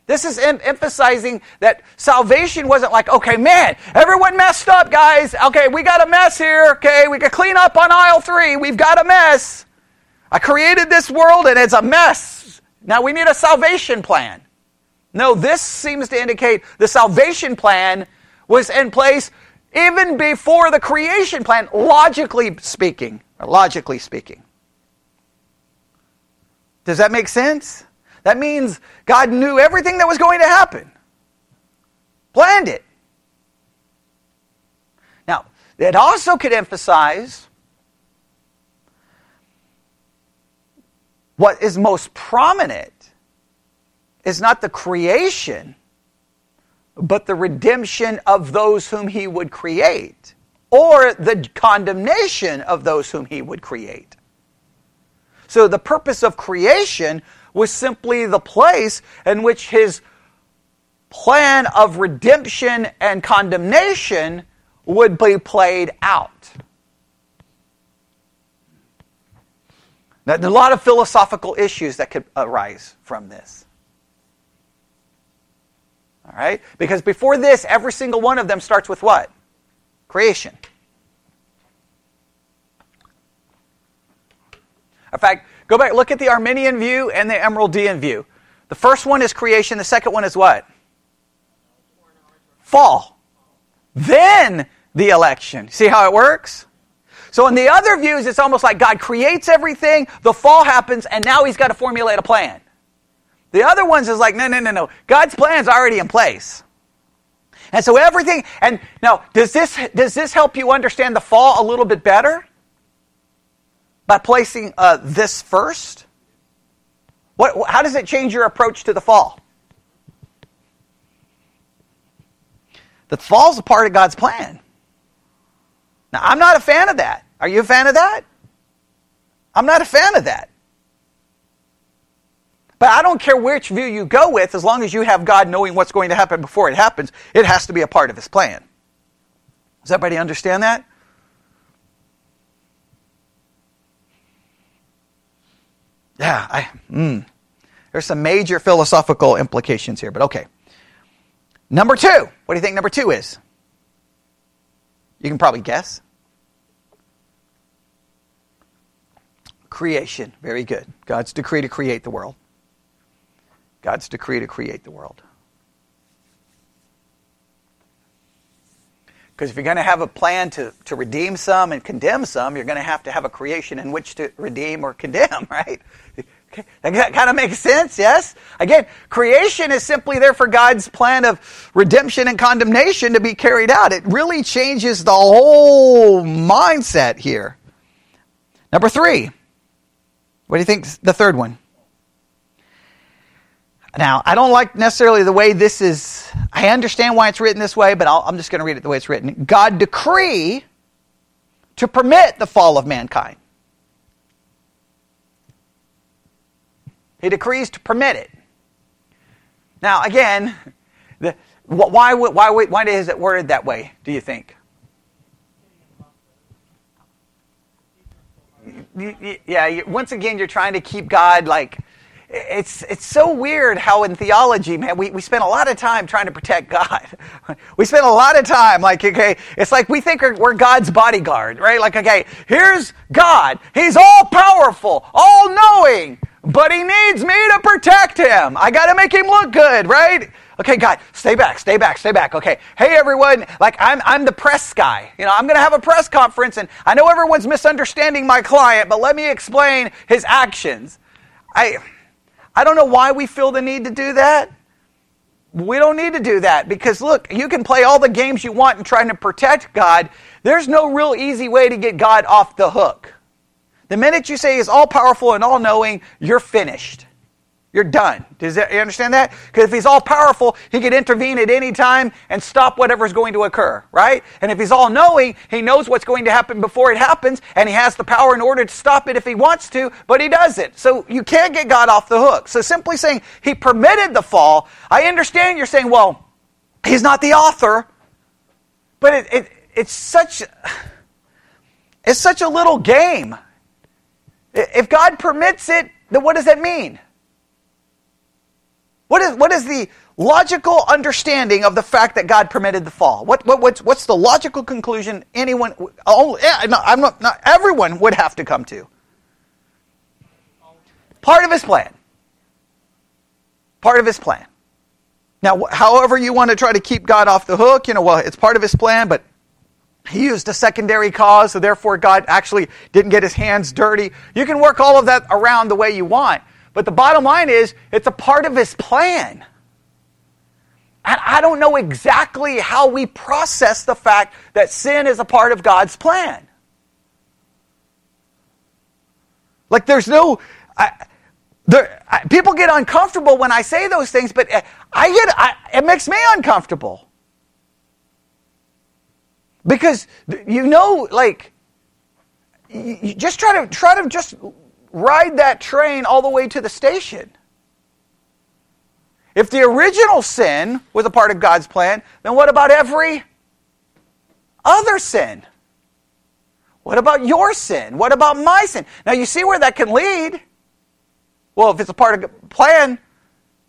This is em- emphasizing that salvation wasn't like, okay, man, everyone messed up, guys. Okay, we got a mess here. Okay, we can clean up on aisle three. We've got a mess. I created this world and it's a mess. Now we need a salvation plan. No, this seems to indicate the salvation plan was in place even before the creation plan, logically speaking. Logically speaking. Does that make sense? That means God knew everything that was going to happen, planned it. Now, it also could emphasize what is most prominent is not the creation, but the redemption of those whom he would create, or the condemnation of those whom he would create. So the purpose of creation was simply the place in which his plan of redemption and condemnation would be played out. Now, there are a lot of philosophical issues that could arise from this. All right? Because before this, every single one of them starts with what? Creation. In fact, go back, look at the Arminian view and the Amyraldian view. The first one is creation, the second one is what? Fall. Then the election. See how it works? So in the other views, it's almost like God creates everything, the fall happens, and now he's got to formulate a plan. The other ones is like, no, no, no, no. God's plan's already in place. And so everything, and now, does this, does this help you understand the fall a little bit better? By placing uh, this first? What, how does it change your approach to the fall? The fall's a part of God's plan. Now, I'm not a fan of that. Are you a fan of that? I'm not a fan of that. But I don't care which view you go with, as long as you have God knowing what's going to happen before it happens, it has to be a part of His plan. Does everybody understand that? Yeah, I, mm, there's some major philosophical implications here, but okay. Number two, what do you think number two is? You can probably guess. Creation. Very good. God's decree to create the world. God's decree to create the world. Because if you're going to have a plan to, to redeem some and condemn some, you're going to have to have a creation in which to redeem or condemn, right? Okay. That kind of makes sense, yes? Again, creation is simply there for God's plan of redemption and condemnation to be carried out. It really changes the whole mindset here. Number three. What do you think the third one? Now, I don't like necessarily the way this is, I understand why it's written this way, but i am just going to read it the way it's written. God decree to permit the fall of mankind. He decrees to permit it. Now, again, the, why, why, why, why is it worded that way, do you think? Yeah, once again, you're trying to keep God like it's it's so weird how in theology, man, we, we spend a lot of time trying to protect God. we spend a lot of time like, okay, it's like we think we're, we're God's bodyguard, right? Like, okay, here's God. He's all powerful, all knowing, but he needs me to protect him. I got to make him look good, right? Okay, God, stay back, stay back, stay back. Okay, hey everyone, like I'm, I'm the press guy. You know, I'm going to have a press conference, and I know everyone's misunderstanding my client, but let me explain his actions. I, I don't know why we feel the need to do that. We don't need to do that because look, you can play all the games you want in trying to protect God. There's no real easy way to get God off the hook. The minute you say He's all powerful and all knowing, you're finished. You're done. Does that, you understand that? Because if he's all powerful, he could intervene at any time and stop whatever's going to occur, right? And if he's all knowing, he knows what's going to happen before it happens, and he has the power in order to stop it if he wants to, but he doesn't. So you can't get God off the hook. So simply saying he permitted the fall, I understand you're saying, well, he's not the author, but it, it, it's such it's such a little game. If God permits it, then what does that mean? What is, what is the logical understanding of the fact that God permitted the fall? What, what, what's, what's the logical conclusion anyone, oh, I'm not, not everyone would have to come to? Part of his plan. Part of his plan. Now, however you want to try to keep God off the hook, you know, well, it's part of his plan, but he used a secondary cause, so therefore God actually didn't get his hands dirty. You can work all of that around the way you want. But the bottom line is, it's a part of his plan. And I don't know exactly how we process the fact that sin is a part of God's plan. Like, there's no. I, there, I, people get uncomfortable when I say those things, but I get I, it makes me uncomfortable because you know, like, you, you just try to try to just ride that train all the way to the station. If the original sin was a part of God's plan, then what about every other sin? What about your sin? What about my sin? Now you see where that can lead. Well, if it's a part of the plan,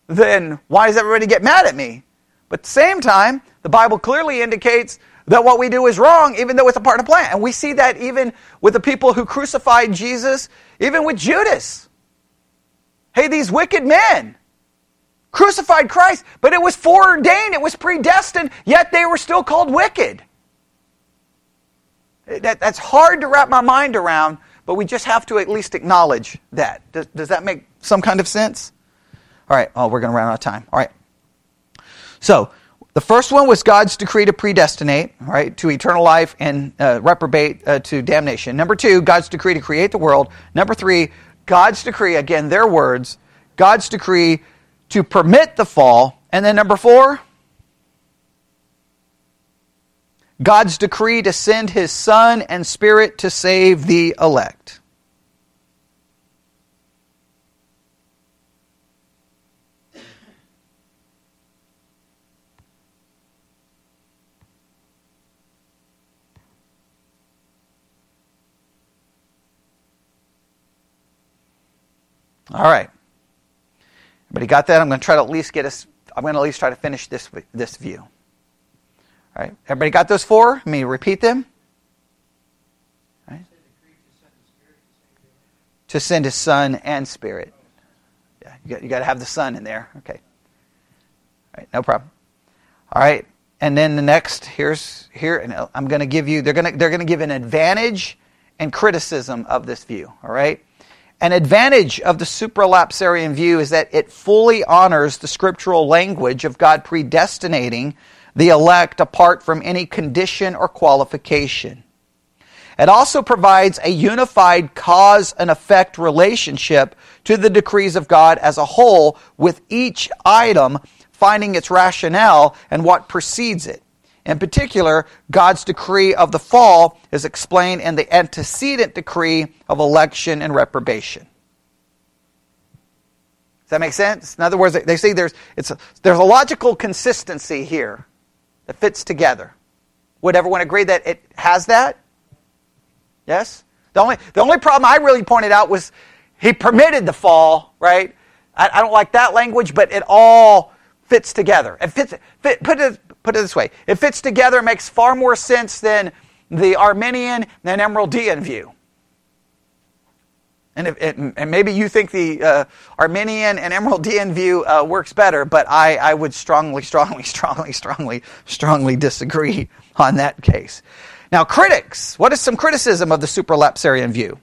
then why does everybody get mad at me? But at the same time, the Bible clearly indicates that what we do is wrong, even though it's a part of the plan. And we see that even with the people who crucified Jesus, even with Judas. Hey, these wicked men crucified Christ, but it was foreordained, it was predestined, yet they were still called wicked. That, that's hard to wrap my mind around, but we just have to at least acknowledge that. Does, does that make some kind of sense? All right, oh, we're going to run out of time. All right. So, the first one was God's decree to predestinate, right, to eternal life and uh, reprobate uh, to damnation. Number two, God's decree to create the world. Number three, God's decree, again, their words, God's decree to permit the fall. And then number four, God's decree to send his Son and Spirit to save the elect. All right. Everybody got that? I'm going to try to at least get us, I'm going to at least try to finish this, this view. All right. Everybody got those four? Let me repeat them. Right. To send his son and spirit. Yeah, you got, you got to have the son in there. Okay. All right, no problem. All right. And then the next, here's here, I'm going to give you, they're going to, they're going to give an advantage and criticism of this view. All right. An advantage of the supralapsarian view is that it fully honors the scriptural language of God predestinating the elect apart from any condition or qualification. It also provides a unified cause and effect relationship to the decrees of God as a whole, with each item finding its rationale and what precedes it. In particular, God's decree of the fall is explained in the antecedent decree of election and reprobation. Does that make sense? In other words, they see there's, it's a, there's a logical consistency here that fits together. Would everyone agree that it has that? Yes? The only, the only problem I really pointed out was he permitted the fall, right? I, I don't like that language, but it all fits together. It fits, fit, put, it, put it this way it fits together, makes far more sense than the Arminian and Amyraldian view. And, if, and maybe you think the uh, Arminian and Amyraldian view uh, works better, but I, I would strongly, strongly, strongly, strongly, strongly disagree on that case. Now, critics, what is some criticism of the supralapsarian view?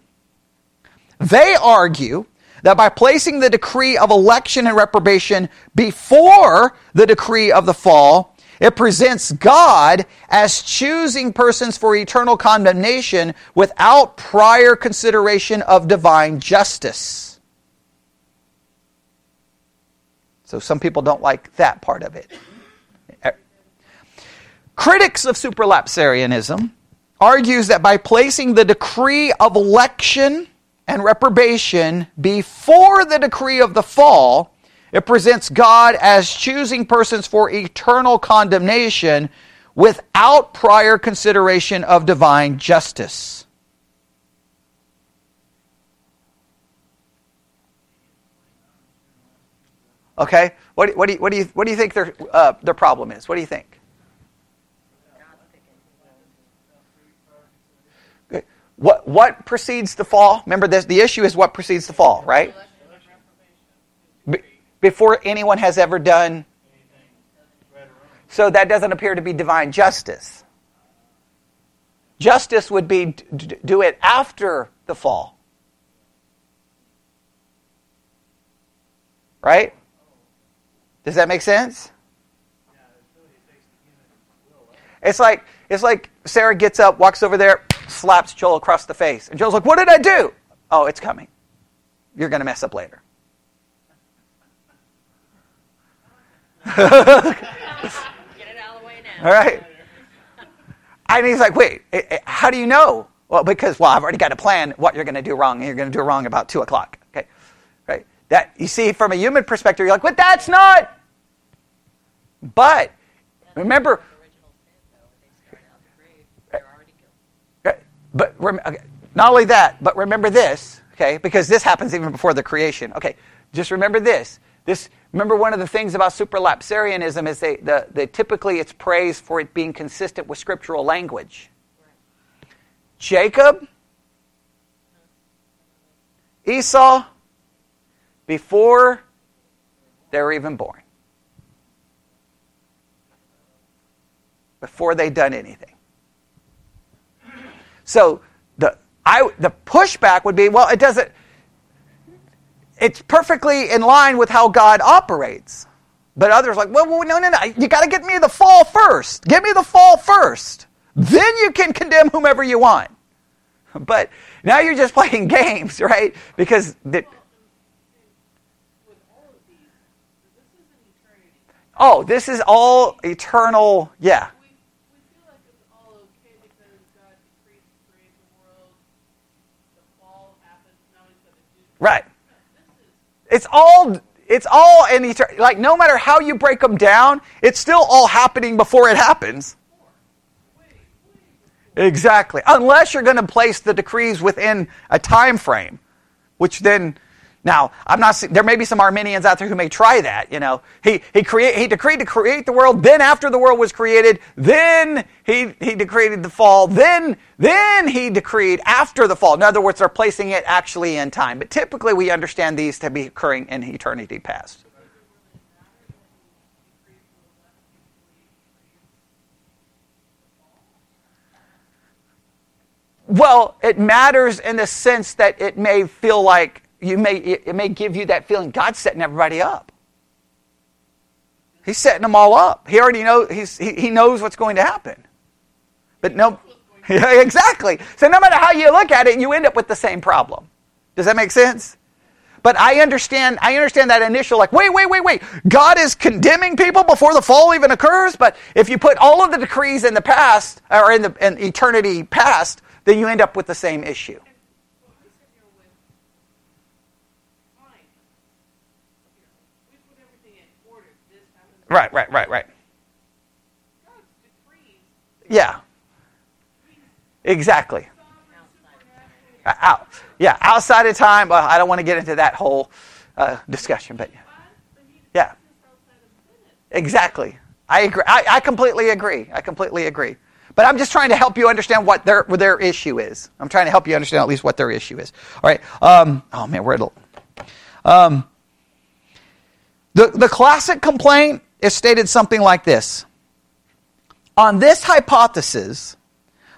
They argue that by placing the decree of election and reprobation before the decree of the fall, it presents God as choosing persons for eternal condemnation without prior consideration of divine justice. So some people don't like that part of it. Critics of supralapsarianism argues that by placing the decree of election and reprobation before the decree of the fall, it presents God as choosing persons for eternal condemnation without prior consideration of divine justice. Okay, what, what, do, you, what, do, you, what do you think their, uh, their problem is? What do you think? What, what precedes the fall? Remember, this, the issue is what precedes the fall, right? Be, before anyone has ever done. So that doesn't appear to be divine justice. Justice would be do it after the fall. Right? Does that make sense? It's like it's like Sarah gets up, walks over there, slaps Joel across the face. And Joel's like, What did I do? Oh, it's coming. You're going to mess up later. Get it out of the way now. All right. And he's like, Wait, eh, eh, how do you know? Well, because, well, I've already got a plan what you're going to do wrong, and you're going to do it wrong about 2 o'clock. Okay. Right? That, you see, from a human perspective, you're like, But that's not. But remember, But okay, not only that, but remember this, okay? Because this happens even before the creation. Okay, just remember this. This remember one of the things about supralapsarianism is they, the, they typically it's praised for it being consistent with scriptural language. Jacob, Esau, before they were even born. Before they'd done anything. So the I the pushback would be, well, it doesn't. It's perfectly in line with how God operates. But others like, well, no, no, no. You got to get me the fall first. Get me the fall first. Then you can condemn whomever you want. But now you're just playing games, right? Because the, Oh, this is all eternal. Yeah. Right. It's all it's all in eternity. Like no matter how you break them down, it's still all happening before it happens. Exactly. Unless you're going to place the decrees within a time frame, which then now, I'm not. There may be some Arminians out there who may try that. You know, he he create he decreed to create the world. Then, after the world was created, then he he decreed the fall. Then then he decreed after the fall. In other words, they're placing it actually in time. But typically, we understand these to be occurring in eternity past. Well, it matters in the sense that it may feel like you may, it may give you that feeling God's setting everybody up. He's setting them all up. He already knows, he's, he, he knows what's going to happen. But no, yeah, exactly. So no matter how you look at it, you end up with the same problem. Does that make sense? But I understand, I understand that initial, like, wait, wait, wait, wait. God is condemning people before the fall even occurs. But if you put all of the decrees in the past, or in the in eternity past, then you end up with the same issue. Right, right, right, right. Yeah. Exactly. Out. Yeah, outside of time. Well, I don't want to get into that whole uh, discussion, but yeah. Exactly. I agree. I, I completely agree. I completely agree. But I'm just trying to help you understand what their what their issue is. I'm trying to help you understand at least what their issue is. All right. Um, oh man, we're at. Um, the the classic complaint is stated something like this. On this hypothesis,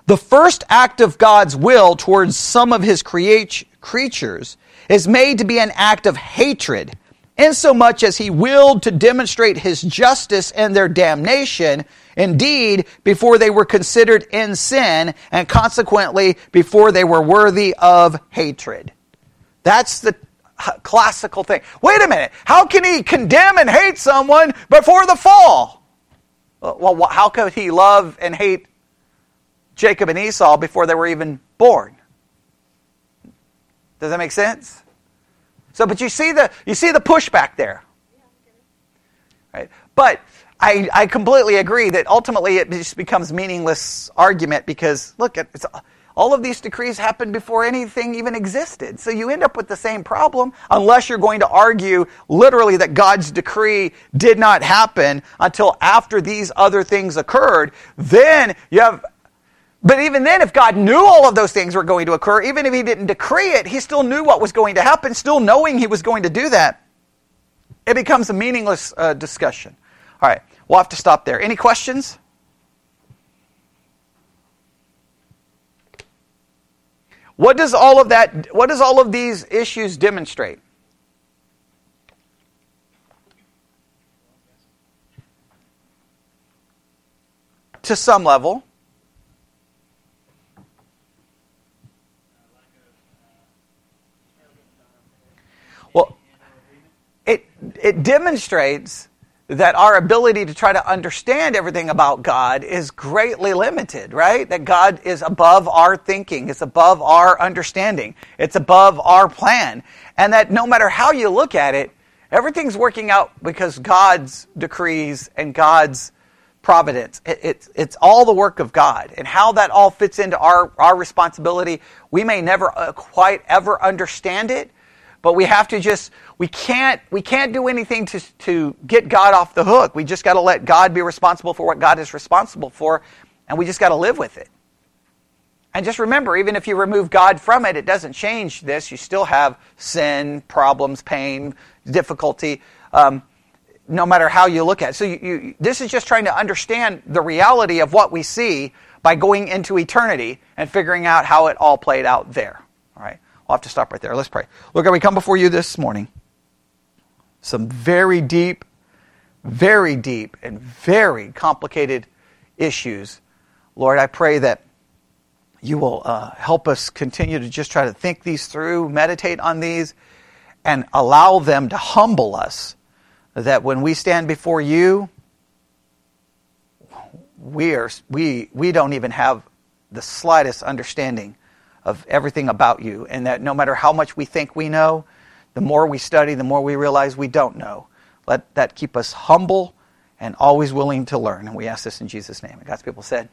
the first act of God's will towards some of his creatures is made to be an act of hatred, insomuch as he willed to demonstrate his justice and their damnation, indeed, before they were considered in sin, and consequently, before they were worthy of hatred. That's the classical thing. Wait a minute. How can he condemn and hate someone before the fall? Well, how could he love and hate Jacob and Esau before they were even born? Does that make sense? So, but you see the you see the pushback there, right? But I I completely agree that ultimately it just becomes meaningless argument because look, it's all of these decrees happened before anything even existed. So you end up with the same problem unless you're going to argue literally that God's decree did not happen until after these other things occurred. Then you have but even then, if God knew all of those things were going to occur, even if He didn't decree it, He still knew what was going to happen, still knowing He was going to do that. It becomes a meaningless uh, discussion. All right, we'll have to stop there. Any questions? What does all of that what does all of these issues demonstrate? To some level. Well, it it demonstrates that our ability to try to understand everything about God is greatly limited, right? That God is above our thinking, it's above our understanding, it's above our plan. And that no matter how you look at it, everything's working out because God's decrees and God's providence. It, it, it's all the work of God. And how that all fits into our, our responsibility, we may never uh, quite ever understand it, but we have to just we can't we can't do anything to to get God off the hook. We just got to let God be responsible for what God is responsible for, and we just got to live with it. And just remember, even if you remove God from it, it doesn't change this. You still have sin, problems, pain, difficulty, um, no matter how you look at it. So you, you, this is just trying to understand the reality of what we see by going into eternity and figuring out how it all played out there. All right. We'll have to stop right there. Let's pray. Lord God, we come before you this morning. Some very deep, very deep, and very complicated issues. Lord, I pray that you will uh, help us continue to just try to think these through, meditate on these, and allow them to humble us. That when we stand before you, we, are, we, we don't even have the slightest understanding of everything about you, and that no matter how much we think we know, the more we study, the more we realize we don't know. Let that keep us humble and always willing to learn. And we ask this in Jesus' name. And God's people said,